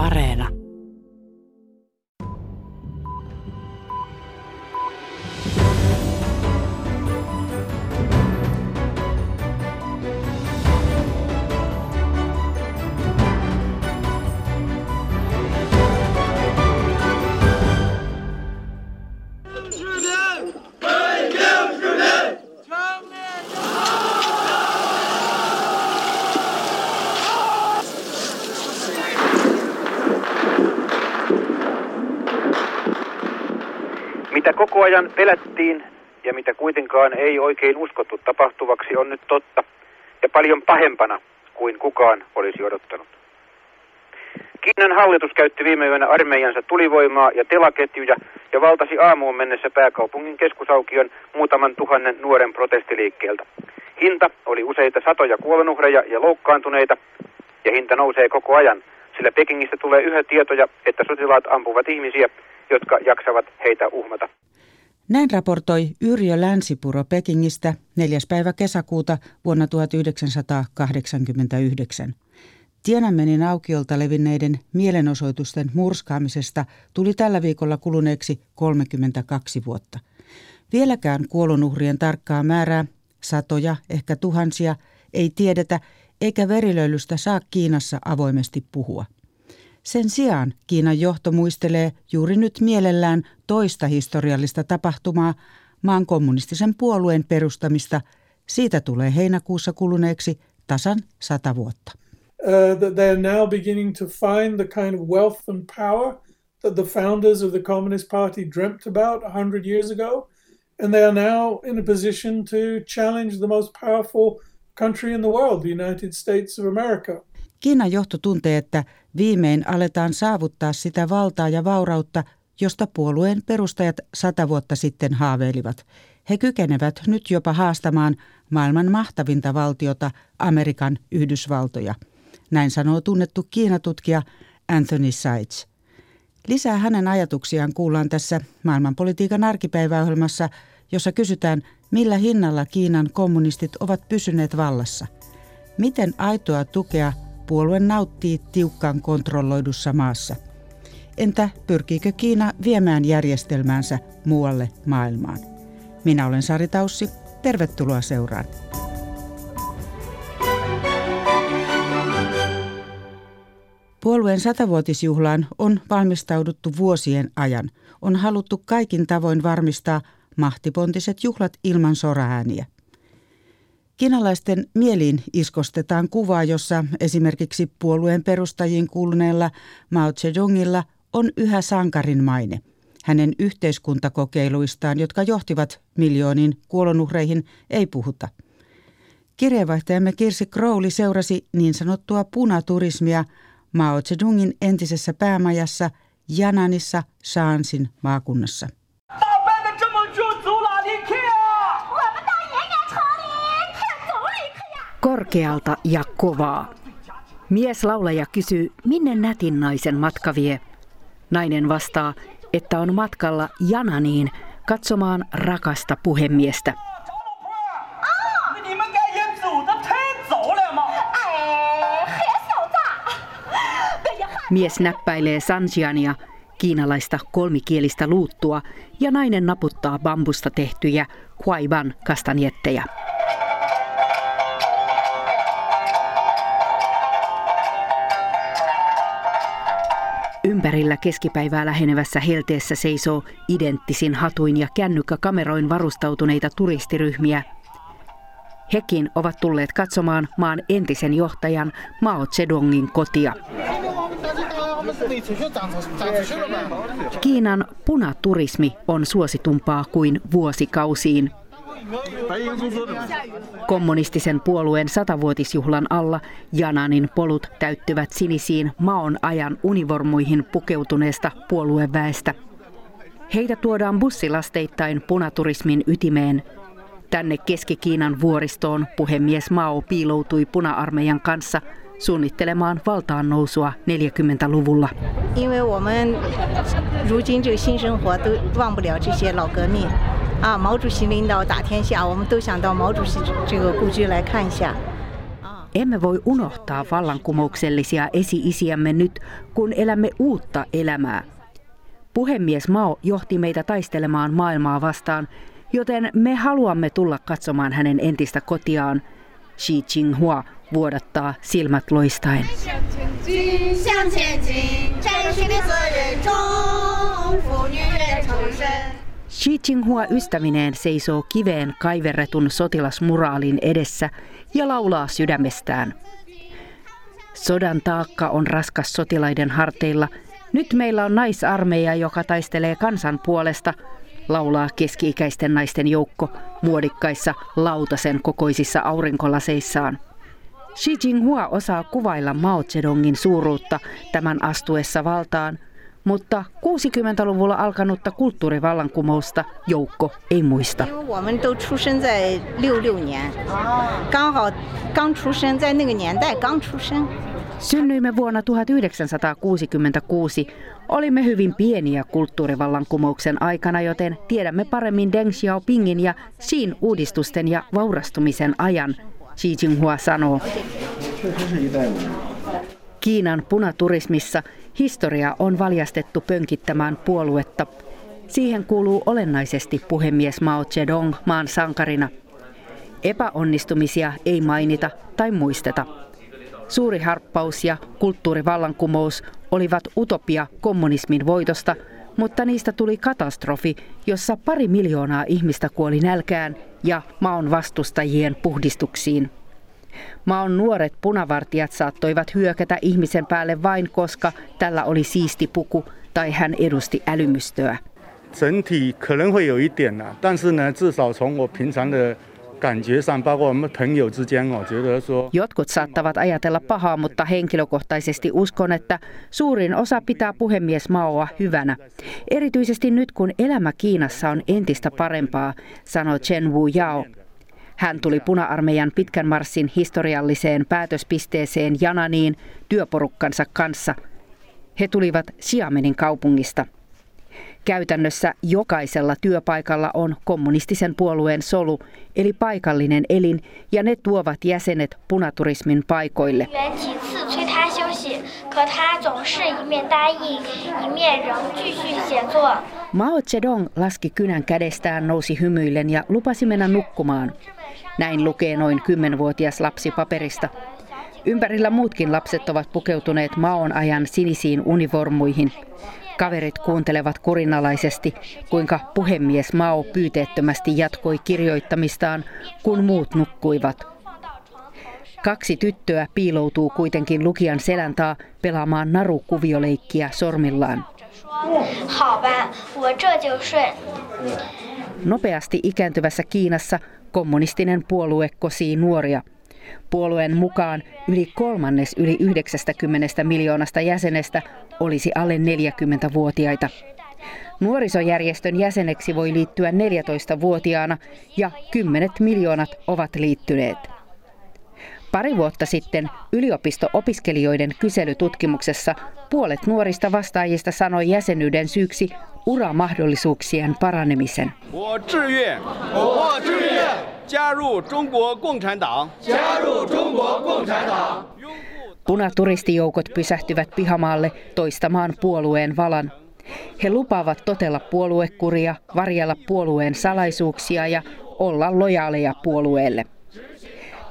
Areena. Koko ajan pelättiin ja mitä kuitenkaan ei oikein uskottu tapahtuvaksi on nyt totta ja paljon pahempana kuin kukaan olisi odottanut. Kiinan hallitus käytti viime yönä armeijansa tulivoimaa ja telaketjuja ja valtasi aamuun mennessä pääkaupungin keskusaukion muutaman tuhannen nuoren protestiliikkeeltä. Hinta oli useita satoja kuolonuhreja ja loukkaantuneita ja hinta nousee koko ajan, sillä Pekingistä tulee yhä tietoja, että sotilaat ampuvat ihmisiä, jotka jaksavat heitä uhmata. Näin raportoi Yrjö Länsipuro Pekingistä 4. päivä kesäkuuta vuonna 1989. Tienanmenin aukiolta levinneiden mielenosoitusten murskaamisesta tuli tällä viikolla kuluneeksi 32 vuotta. Vieläkään kuolonuhrien tarkkaa määrää, satoja, ehkä tuhansia, ei tiedetä, eikä verilöylystä saa Kiinassa avoimesti puhua. Sen sijaan Kiinan johto muistelee juuri nyt mielellään toista historiallista tapahtumaa, maan kommunistisen puolueen perustamista. Siitä tulee heinäkuussa kuluneeksi tasan sata vuotta. Uh, they are now beginning to find the kind of wealth and power that the founders of the Communist Party dreamt about 100 years ago. And they are now in a position to challenge the most powerful country in the world, the United States of America. Kiinan johto tuntee, että viimein aletaan saavuttaa sitä valtaa ja vaurautta, josta puolueen perustajat sata vuotta sitten haaveilivat. He kykenevät nyt jopa haastamaan maailman mahtavinta valtiota, Amerikan Yhdysvaltoja. Näin sanoo tunnettu Kiinatutkija Anthony Seitz. Lisää hänen ajatuksiaan kuullaan tässä maailmanpolitiikan arkipäiväohjelmassa, jossa kysytään, millä hinnalla Kiinan kommunistit ovat pysyneet vallassa. Miten aitoa tukea puolue nauttii tiukkaan kontrolloidussa maassa. Entä pyrkiikö Kiina viemään järjestelmäänsä muualle maailmaan? Minä olen Sari Taussi. Tervetuloa seuraan. Puolueen satavuotisjuhlaan on valmistauduttu vuosien ajan. On haluttu kaikin tavoin varmistaa mahtipontiset juhlat ilman soraääniä – Kiinalaisten mieliin iskostetaan kuvaa, jossa esimerkiksi puolueen perustajiin kuuluneella Mao Zedongilla on yhä sankarin maine. Hänen yhteiskuntakokeiluistaan, jotka johtivat miljooniin kuolonuhreihin, ei puhuta. Kirjeenvaihtajamme Kirsi Crowley seurasi niin sanottua punaturismia Mao Zedongin entisessä päämajassa Jananissa Shaansin maakunnassa. Korkealta ja kovaa. Mies laulaja kysyy, minne nätin naisen matka vie. Nainen vastaa, että on matkalla Jananiin katsomaan rakasta puhemiestä. Mies näppäilee sanjiania, kiinalaista kolmikielistä luuttua, ja nainen naputtaa bambusta tehtyjä huaiban kastanjetteja. Ympärillä keskipäivää lähenevässä helteessä seisoo identtisin hatuin ja kännykkäkameroin varustautuneita turistiryhmiä. Hekin ovat tulleet katsomaan maan entisen johtajan Mao Zedongin kotia. Kiinan punaturismi on suositumpaa kuin vuosikausiin. Kommunistisen puolueen satavuotisjuhlan alla Jananin polut täyttyvät sinisiin maon ajan univormuihin pukeutuneesta puolueväestä. Heitä tuodaan bussilasteittain punaturismin ytimeen. Tänne Keski-Kiinan vuoristoon puhemies Mao piiloutui puna-armeijan kanssa suunnittelemaan valtaan nousua 40-luvulla. 因为我们如今这个新生活都忘不了这些老革命。啊，毛主席领导打天下，我们都想到毛主席这个故居来看一下。 Emme voi unohtaa vallankumouksellisia esi-isiämme nyt, kun elämme uutta elämää. Puhemies Mao johti meitä taistelemaan maailmaa vastaan, joten me haluamme tulla katsomaan hänen entistä kotiaan. Xi Jinghua vuodattaa silmät loistaen. Xi Jinghua ystävineen seisoo kiveen kaiverretun sotilasmuraalin edessä ja laulaa sydämestään. Sodan taakka on raskas sotilaiden harteilla. Nyt meillä on naisarmeija, joka taistelee kansan puolesta, laulaa keski-ikäisten naisten joukko muodikkaissa lautasen kokoisissa aurinkolaseissaan. Xi Jinghua osaa kuvailla Mao Zedongin suuruutta tämän astuessa valtaan – mutta 60-luvulla alkanutta kulttuurivallankumousta joukko ei muista. Synnyimme vuonna 1966. Olimme hyvin pieniä kulttuurivallankumouksen aikana, joten tiedämme paremmin Deng Xiaopingin ja Xin uudistusten ja vaurastumisen ajan, Xi Jinghua sanoo. Kiinan punaturismissa historia on valjastettu pönkittämään puoluetta. Siihen kuuluu olennaisesti puhemies Mao Zedong maan sankarina. Epäonnistumisia ei mainita tai muisteta. Suuri harppaus ja kulttuurivallankumous olivat utopia kommunismin voitosta, mutta niistä tuli katastrofi, jossa pari miljoonaa ihmistä kuoli nälkään ja maon vastustajien puhdistuksiin. Maon nuoret punavartijat saattoivat hyökätä ihmisen päälle vain koska tällä oli siisti puku tai hän edusti älymystöä. 整体可能会有一点呐，但是呢，至少从我平常的感觉上，包括我们朋友之间哦，觉得说。Jotkut saattavat ajatella pahaa, mutta henkilökohtaisesti uskon, että suurin osa pitää puhemies Maoa hyvänä. Erityisesti nyt, kun elämä Kiinassa on entistä parempaa, sanoi Chen Wu Yao. hän tuli puna-armeijan pitkän marssin historialliseen päätöspisteeseen Jananiin työporukkansa kanssa. He tulivat Siamenin kaupungista. Käytännössä jokaisella työpaikalla on kommunistisen puolueen solu, eli paikallinen elin, ja ne tuovat jäsenet punaturismin paikoille. Mao Zedong laski kynän kädestään, nousi hymyillen ja lupasi mennä nukkumaan. Näin lukee noin kymmenvuotias lapsi paperista. Ympärillä muutkin lapset ovat pukeutuneet maon ajan sinisiin univormuihin. Kaverit kuuntelevat kurinalaisesti, kuinka puhemies Mao pyyteettömästi jatkoi kirjoittamistaan, kun muut nukkuivat. Kaksi tyttöä piiloutuu kuitenkin lukijan selän taa pelaamaan narukuvioleikkiä sormillaan. Nopeasti ikääntyvässä Kiinassa kommunistinen puolue kosii nuoria. Puolueen mukaan yli kolmannes yli 90 miljoonasta jäsenestä olisi alle 40-vuotiaita. Nuorisojärjestön jäseneksi voi liittyä 14-vuotiaana ja 10 miljoonat ovat liittyneet. Pari vuotta sitten yliopisto-opiskelijoiden kyselytutkimuksessa puolet nuorista vastaajista sanoi jäsenyyden syyksi uramahdollisuuksien paranemisen. Punaturistijoukot pysähtyvät pihamaalle toistamaan puolueen valan. He lupaavat totella puoluekuria, varjella puolueen salaisuuksia ja olla lojaaleja puolueelle.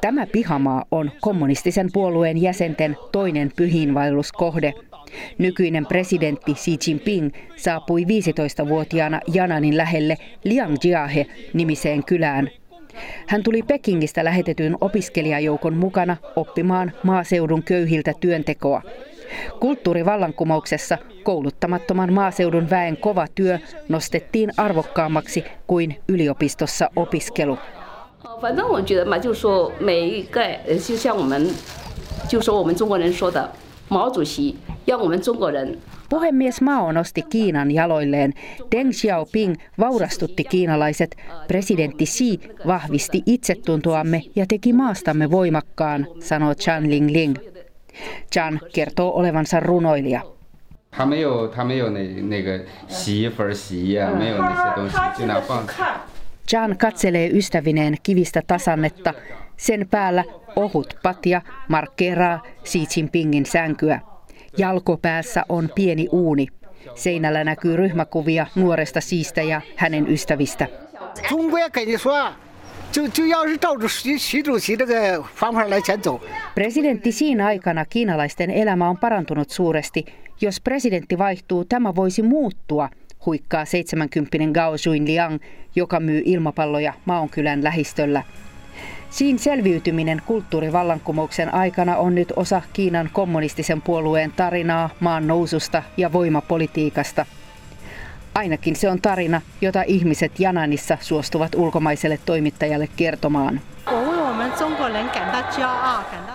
Tämä pihamaa on kommunistisen puolueen jäsenten toinen pyhiinvaelluskohde. Nykyinen presidentti Xi Jinping saapui 15-vuotiaana Jananin lähelle Liangjiahe nimiseen kylään. Hän tuli Pekingistä lähetetyn opiskelijajoukon mukana oppimaan maaseudun köyhiltä työntekoa. Kulttuurivallankumouksessa kouluttamattoman maaseudun väen kova työ nostettiin arvokkaammaksi kuin yliopistossa opiskelu. 反正我觉得嘛，就是说每一个，就像我们，就说我们中国人说的，毛主席要我们中国人 Puhemies Mao nosti Kiinan jaloilleen. Deng Xiaoping vaurastutti kiinalaiset. Presidentti Xi vahvisti itsetuntoamme ja teki maastamme voimakkaan, sanoo Chan Ling Ling. Chan kertoo olevansa runoilija. 他没有，他没有那那个洗衣粉、洗衣啊，没有那些东西，就那放。Jan katselee ystävineen kivistä tasannetta. Sen päällä ohut patja markkeeraa Xi Jinpingin sänkyä. Jalkopäässä on pieni uuni. Seinällä näkyy ryhmäkuvia nuoresta siistä ja hänen ystävistä. Presidentti siinä aikana kiinalaisten elämä on parantunut suuresti. Jos presidentti vaihtuu, tämä voisi muuttua, huikkaa 70 Gao Liang, joka myy ilmapalloja Maonkylän lähistöllä. Siin selviytyminen kulttuurivallankumouksen aikana on nyt osa Kiinan kommunistisen puolueen tarinaa maan noususta ja voimapolitiikasta. Ainakin se on tarina, jota ihmiset Jananissa suostuvat ulkomaiselle toimittajalle kertomaan.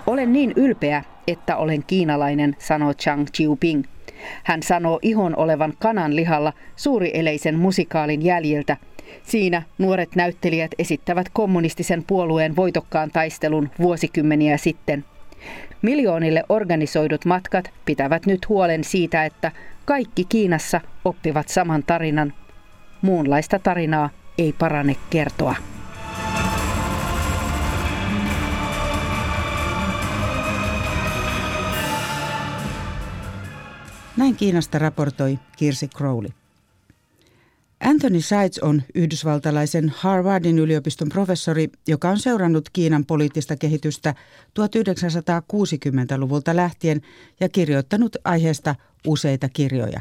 Olen niin ylpeä, että olen kiinalainen, sanoo Chang Chiuping. Hän sanoo ihon olevan kanan lihalla suurieleisen musikaalin jäljiltä – Siinä nuoret näyttelijät esittävät kommunistisen puolueen voitokkaan taistelun vuosikymmeniä sitten. Miljoonille organisoidut matkat pitävät nyt huolen siitä, että kaikki Kiinassa oppivat saman tarinan. Muunlaista tarinaa ei parane kertoa. Näin Kiinasta raportoi Kirsi Crowley. Anthony Seitz on yhdysvaltalaisen Harvardin yliopiston professori, joka on seurannut Kiinan poliittista kehitystä 1960-luvulta lähtien ja kirjoittanut aiheesta useita kirjoja.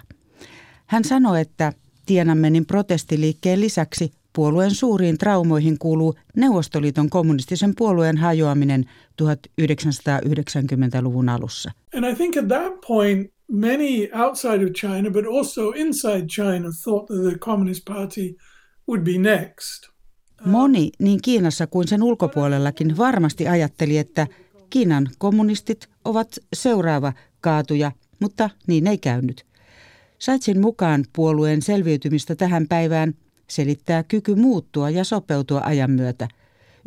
Hän sanoi, että Tiananmenin protestiliikkeen lisäksi puolueen suuriin traumoihin kuuluu Neuvostoliiton kommunistisen puolueen hajoaminen 1990-luvun alussa. And I think at that point many outside of China, but also inside China, thought that the Communist Party would be next. Moni niin Kiinassa kuin sen ulkopuolellakin varmasti ajatteli, että Kiinan kommunistit ovat seuraava kaatuja, mutta niin ei käynyt. Saitsin mukaan puolueen selviytymistä tähän päivään selittää kyky muuttua ja sopeutua ajan myötä.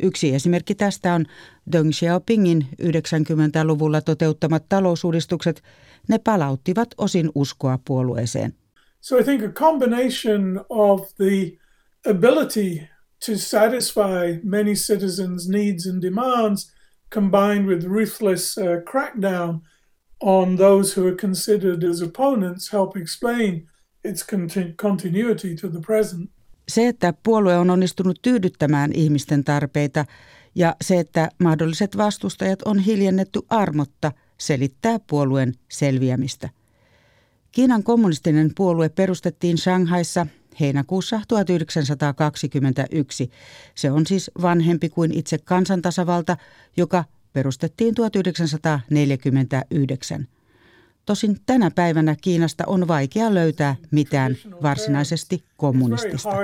Yksi esimerkki tästä on Deng Xiaopingin 90-luvulla toteuttamat talousuudistukset – ne palauttivat osin uskoa puolueeseen. So I think a combination of the ability to satisfy many citizens' needs and demands combined with ruthless uh, crackdown on those who are considered as opponents help explain its continuity to the present. Se, että puolue on onnistunut tyydyttämään ihmisten tarpeita ja se, että mahdolliset vastustajat on hiljennetty armotta – selittää puolueen selviämistä. Kiinan kommunistinen puolue perustettiin Shanghaissa heinäkuussa 1921. Se on siis vanhempi kuin itse kansantasavalta, joka perustettiin 1949. Tosin tänä päivänä Kiinasta on vaikea löytää mitään varsinaisesti kommunistista. Uh,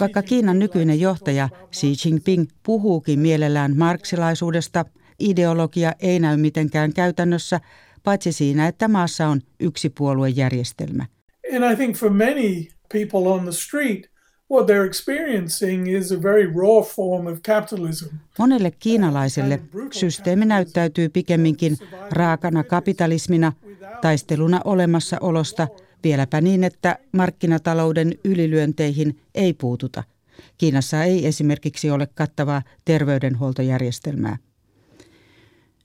Vaikka Kiinan nykyinen johtaja Xi Jinping puhuukin mielellään marksilaisuudesta, ideologia ei näy mitenkään käytännössä, paitsi siinä, että maassa on yksi puoluejärjestelmä. And I think for many people on the street, what they're experiencing is a very raw form of capitalism. Monelle kiinalaiselle systeemi näyttäytyy pikemminkin raakana kapitalismina, taisteluna olemassaolosta – Vieläpä niin, että markkinatalouden ylilyönteihin ei puututa. Kiinassa ei esimerkiksi ole kattavaa terveydenhuoltojärjestelmää.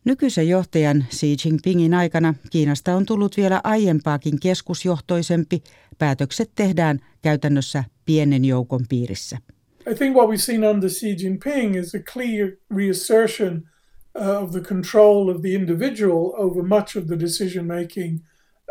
Nykyisen johtajan Xi Jinpingin aikana Kiinasta on tullut vielä aiempaakin keskusjohtoisempi. Päätökset tehdään käytännössä pienen joukon piirissä. I think what we've seen under Xi Jinping is a clear reassertion uh, of the control of the individual over much of the decision making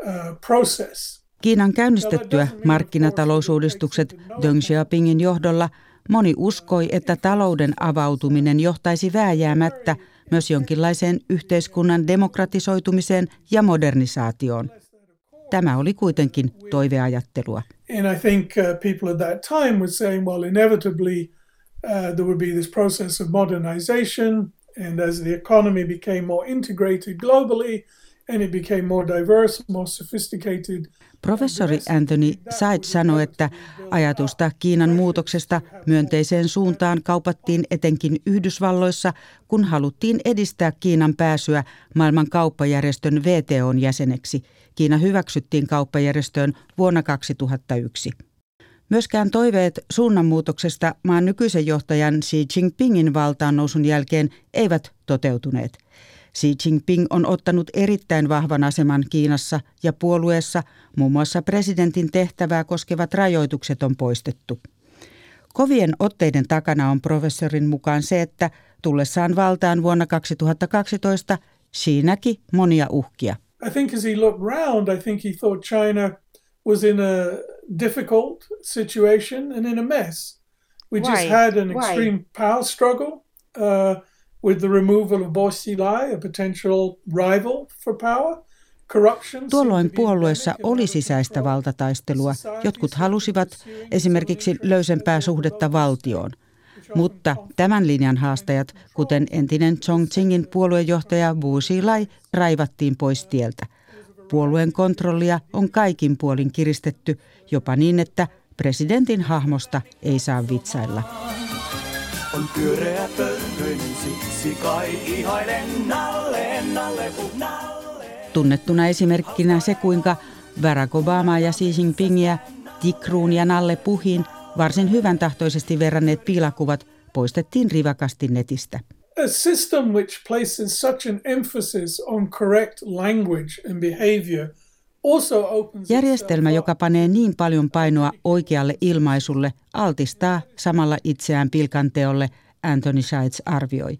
uh, process. Kiinan käynnistettyä markkinatalousuudistukset Deng Xiaopingin johdolla moni uskoi, että talouden avautuminen johtaisi vääjäämättä myös jonkinlaiseen yhteiskunnan demokratisoitumiseen ja modernisaatioon. Tämä oli kuitenkin toiveajattelua. And I think uh, people at that time were saying, well, inevitably uh, there would be this process of modernization, and as the economy became more integrated globally, and it became more diverse, more sophisticated, Professori Anthony Said sanoi, että ajatusta Kiinan muutoksesta myönteiseen suuntaan kaupattiin etenkin Yhdysvalloissa, kun haluttiin edistää Kiinan pääsyä maailman kauppajärjestön VTOn jäseneksi. Kiina hyväksyttiin kauppajärjestöön vuonna 2001. Myöskään toiveet suunnanmuutoksesta maan nykyisen johtajan Xi Jinpingin valtaan nousun jälkeen eivät toteutuneet. Xi Jinping on ottanut erittäin vahvan aseman Kiinassa ja puolueessa muun muassa presidentin tehtävää koskevat rajoitukset on poistettu. Kovien otteiden takana on professorin mukaan se, että tullessaan valtaan vuonna 2012 Xi näki monia uhkia. I think as he looked round, I think he thought China was in a difficult situation and in a mess. We Why? just had an Why? extreme power struggle uh, with the removal of Bo Xilai, a potential rival for power. Tuolloin puolueessa oli sisäistä valtataistelua. Jotkut halusivat esimerkiksi löysempää suhdetta valtioon. Mutta tämän linjan haastajat, kuten entinen Chongqingin puoluejohtaja Wu Xilai, raivattiin pois tieltä. Puolueen kontrollia on kaikin puolin kiristetty, jopa niin, että presidentin hahmosta ei saa vitsailla. On pyöreä siksi kai ihailen nalle, nalle, nalle. Tunnettuna esimerkkinä se, kuinka Barack Obama ja Xi Jinpingiä, Tikruun ja Nalle Puhin varsin hyvän tahtoisesti verranneet piilakuvat poistettiin rivakasti netistä. A system which places such an emphasis on correct language and behavior Järjestelmä, joka panee niin paljon painoa oikealle ilmaisulle, altistaa samalla itseään pilkanteolle, Anthony Scheitz arvioi.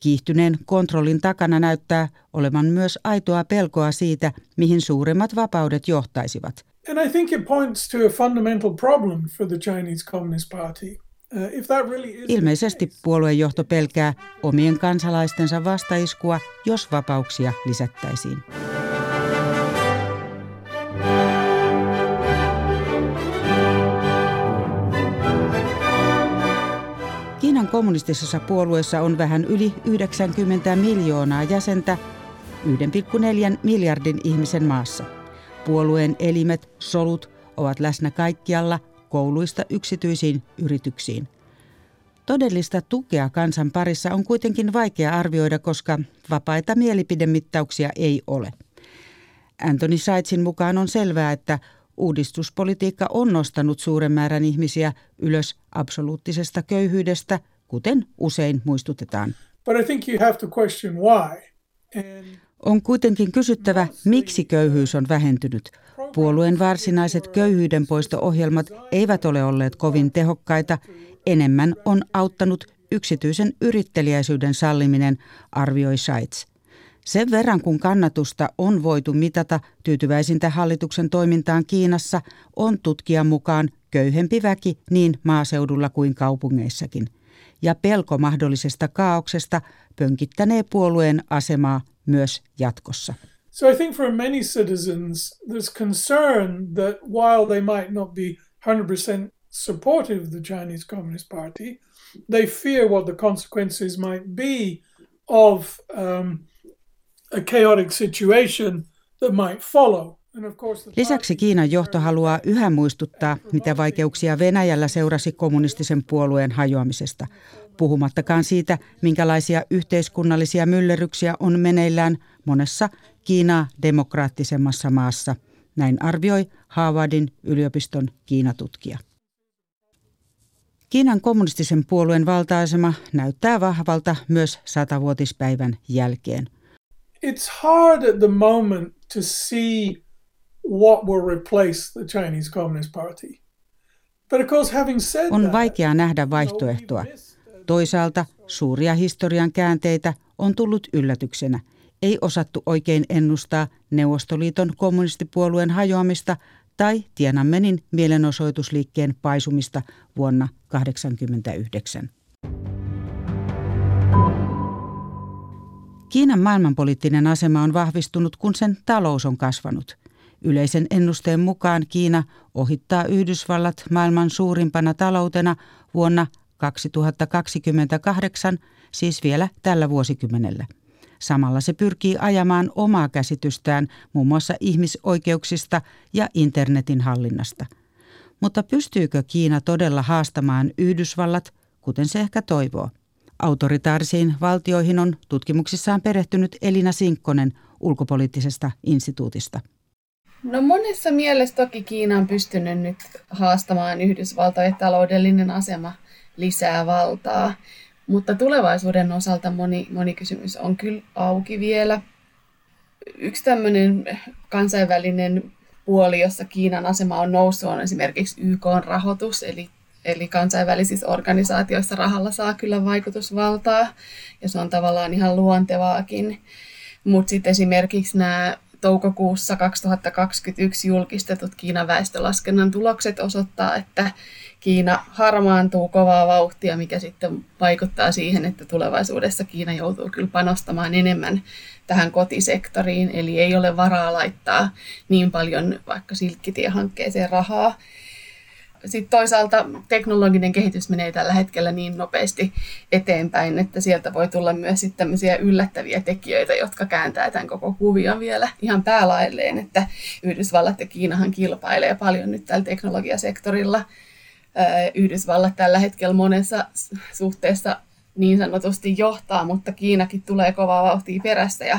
Kiihtyneen kontrollin takana näyttää olevan myös aitoa pelkoa siitä, mihin suuremmat vapaudet johtaisivat. And I think it points to a fundamental problem for the Chinese Communist Party. Uh, Ilmeisesti puoluejohto pelkää omien kansalaistensa vastaiskua, jos vapauksia lisättäisiin. Kommunistisessa puolueessa on vähän yli 90 miljoonaa jäsentä 1,4 miljardin ihmisen maassa. Puolueen elimet, solut ovat läsnä kaikkialla kouluista yksityisiin yrityksiin. Todellista tukea kansan parissa on kuitenkin vaikea arvioida, koska vapaita mielipidemittauksia ei ole. Anthony Saitsin mukaan on selvää, että uudistuspolitiikka on nostanut suuren määrän ihmisiä ylös absoluuttisesta köyhyydestä, kuten usein muistutetaan. But I think you have to question why. And on kuitenkin kysyttävä, miksi köyhyys on vähentynyt. Puolueen varsinaiset köyhyydenpoisto-ohjelmat eivät ole olleet kovin tehokkaita. Enemmän on auttanut yksityisen yritteliäisyyden salliminen, arvioi Scheitz. Sen verran kun kannatusta on voitu mitata tyytyväisintä hallituksen toimintaan Kiinassa, on tutkijan mukaan köyhempi väki niin maaseudulla kuin kaupungeissakin. Ja pelko mahdollisesta kaauksesta pönkittänee puolueen asemaa myös jatkossa. So I think for many citizens there's concern that while they might not be 100% supportive of the Chinese Communist Party, they fear what the consequences might be of um, a chaotic situation that might follow. Lisäksi Kiinan johto haluaa yhä muistuttaa, mitä vaikeuksia Venäjällä seurasi kommunistisen puolueen hajoamisesta puhumattakaan siitä, minkälaisia yhteiskunnallisia myllerryksiä on meneillään monessa Kiinaa demokraattisemmassa maassa. Näin arvioi Harvardin yliopiston Kiinatutkija. Kiinan kommunistisen puolueen valtaasema näyttää vahvalta myös satavuotispäivän jälkeen. It's hard at the moment to see what will replace the Chinese Communist Party. But of course, having said on vaikea nähdä vaihtoehtoa. Toisaalta suuria historian käänteitä on tullut yllätyksenä. Ei osattu oikein ennustaa Neuvostoliiton kommunistipuolueen hajoamista tai Tiananmenin mielenosoitusliikkeen paisumista vuonna 1989. Kiinan maailmanpoliittinen asema on vahvistunut, kun sen talous on kasvanut. Yleisen ennusteen mukaan Kiina ohittaa Yhdysvallat maailman suurimpana taloutena vuonna 2028, siis vielä tällä vuosikymmenellä. Samalla se pyrkii ajamaan omaa käsitystään muun muassa ihmisoikeuksista ja internetin hallinnasta. Mutta pystyykö Kiina todella haastamaan Yhdysvallat, kuten se ehkä toivoo? Autoritaarisiin valtioihin on tutkimuksissaan perehtynyt Elina Sinkkonen ulkopoliittisesta instituutista. No monessa mielessä toki Kiina on pystynyt nyt haastamaan Yhdysvaltojen taloudellinen asema lisää valtaa, mutta tulevaisuuden osalta moni, moni kysymys on kyllä auki vielä. Yksi tämmöinen kansainvälinen puoli, jossa Kiinan asema on noussut, on esimerkiksi YK-rahoitus, eli, eli kansainvälisissä organisaatioissa rahalla saa kyllä vaikutusvaltaa, ja se on tavallaan ihan luontevaakin. Mutta sitten esimerkiksi nämä toukokuussa 2021 julkistetut Kiinan väestölaskennan tulokset osoittaa, että Kiina harmaantuu kovaa vauhtia, mikä sitten vaikuttaa siihen, että tulevaisuudessa Kiina joutuu kyllä panostamaan enemmän tähän kotisektoriin, eli ei ole varaa laittaa niin paljon vaikka silkkitiehankkeeseen rahaa. Sitten toisaalta teknologinen kehitys menee tällä hetkellä niin nopeasti eteenpäin, että sieltä voi tulla myös sitten tämmöisiä yllättäviä tekijöitä, jotka kääntää tämän koko kuvion vielä ihan päälailleen, että Yhdysvallat ja Kiinahan kilpailee paljon nyt tällä teknologiasektorilla. Yhdysvallat tällä hetkellä monessa suhteessa niin sanotusti johtaa, mutta Kiinakin tulee kovaa vauhtia perässä ja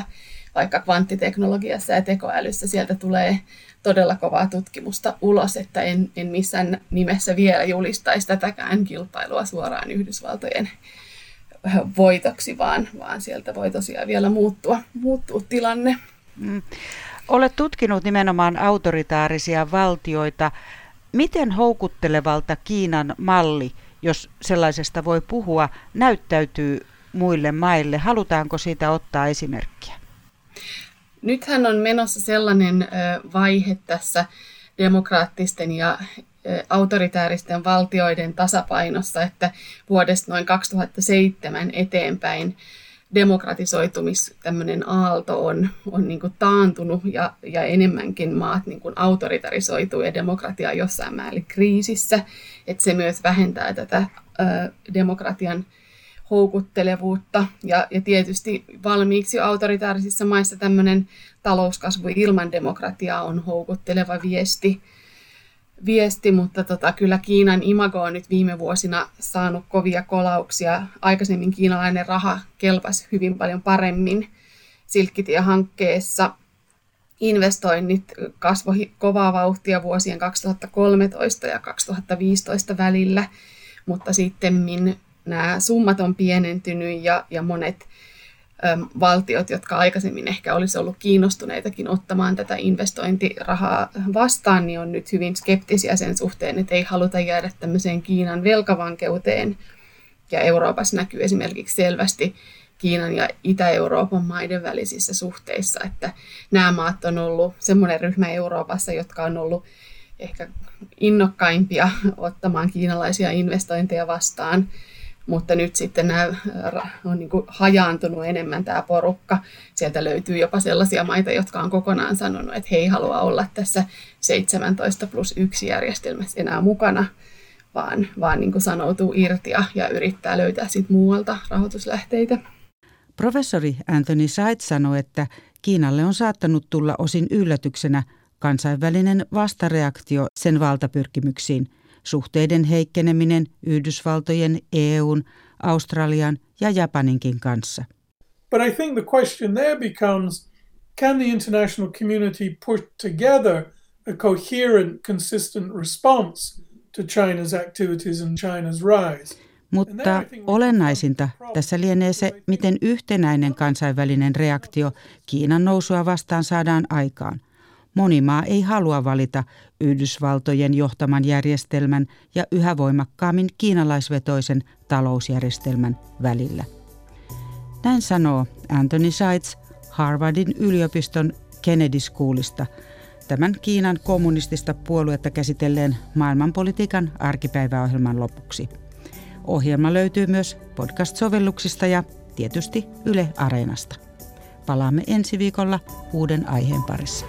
vaikka kvanttiteknologiassa ja tekoälyssä sieltä tulee todella kovaa tutkimusta ulos, että en, en missään nimessä vielä julistaisi tätäkään kilpailua suoraan Yhdysvaltojen voitoksi, vaan, vaan sieltä voi tosiaan vielä muuttua, muuttua tilanne. Mm. Olet tutkinut nimenomaan autoritaarisia valtioita. Miten houkuttelevalta Kiinan malli, jos sellaisesta voi puhua, näyttäytyy muille maille? Halutaanko siitä ottaa esimerkkiä? Nythän on menossa sellainen vaihe tässä demokraattisten ja autoritääristen valtioiden tasapainossa, että vuodesta noin 2007 eteenpäin demokratisoitumis tämmöinen aalto on, on niin kuin taantunut ja, ja enemmänkin maat niin kuin autoritarisoituu ja demokratia on jossain määrin kriisissä. Että se myös vähentää tätä ö, demokratian houkuttelevuutta. Ja, ja tietysti valmiiksi autoritaarisissa maissa tämmöinen talouskasvu ilman demokratiaa on houkutteleva viesti. viesti mutta tota, kyllä Kiinan imago on nyt viime vuosina saanut kovia kolauksia. Aikaisemmin kiinalainen raha kelpasi hyvin paljon paremmin Silkkitie-hankkeessa. Investoinnit kasvoi kovaa vauhtia vuosien 2013 ja 2015 välillä, mutta sitten nämä summat on pienentynyt ja, ja monet äm, valtiot, jotka aikaisemmin ehkä olisi ollut kiinnostuneitakin ottamaan tätä investointirahaa vastaan, niin on nyt hyvin skeptisiä sen suhteen, että ei haluta jäädä tämmöiseen Kiinan velkavankeuteen. Ja Euroopassa näkyy esimerkiksi selvästi Kiinan ja Itä-Euroopan maiden välisissä suhteissa, että nämä maat on ollut semmoinen ryhmä Euroopassa, jotka on ollut ehkä innokkaimpia ottamaan kiinalaisia investointeja vastaan mutta nyt sitten nämä on niin kuin hajaantunut enemmän tämä porukka. Sieltä löytyy jopa sellaisia maita, jotka on kokonaan sanonut, että he ei halua olla tässä 17 plus 1 järjestelmässä enää mukana, vaan, vaan niin kuin sanoutuu irti ja, ja yrittää löytää sit muualta rahoituslähteitä. Professori Anthony Said sanoi, että Kiinalle on saattanut tulla osin yllätyksenä kansainvälinen vastareaktio sen valtapyrkimyksiin – suhteiden heikkeneminen Yhdysvaltojen, EUn, Australian ja Japaninkin kanssa. But I think the question there becomes can the international community put together a coherent, consistent response to China's activities and China's rise? Mutta olennaisinta tässä lienee se, miten yhtenäinen kansainvälinen reaktio Kiinan nousua vastaan saadaan aikaan. Moni maa ei halua valita Yhdysvaltojen johtaman järjestelmän ja yhä voimakkaammin kiinalaisvetoisen talousjärjestelmän välillä. Näin sanoo Anthony Seitz Harvardin yliopiston Kennedy Schoolista, tämän Kiinan kommunistista puoluetta käsitelleen maailmanpolitiikan arkipäiväohjelman lopuksi. Ohjelma löytyy myös podcast-sovelluksista ja tietysti Yle Areenasta. Palaamme ensi viikolla uuden aiheen parissa.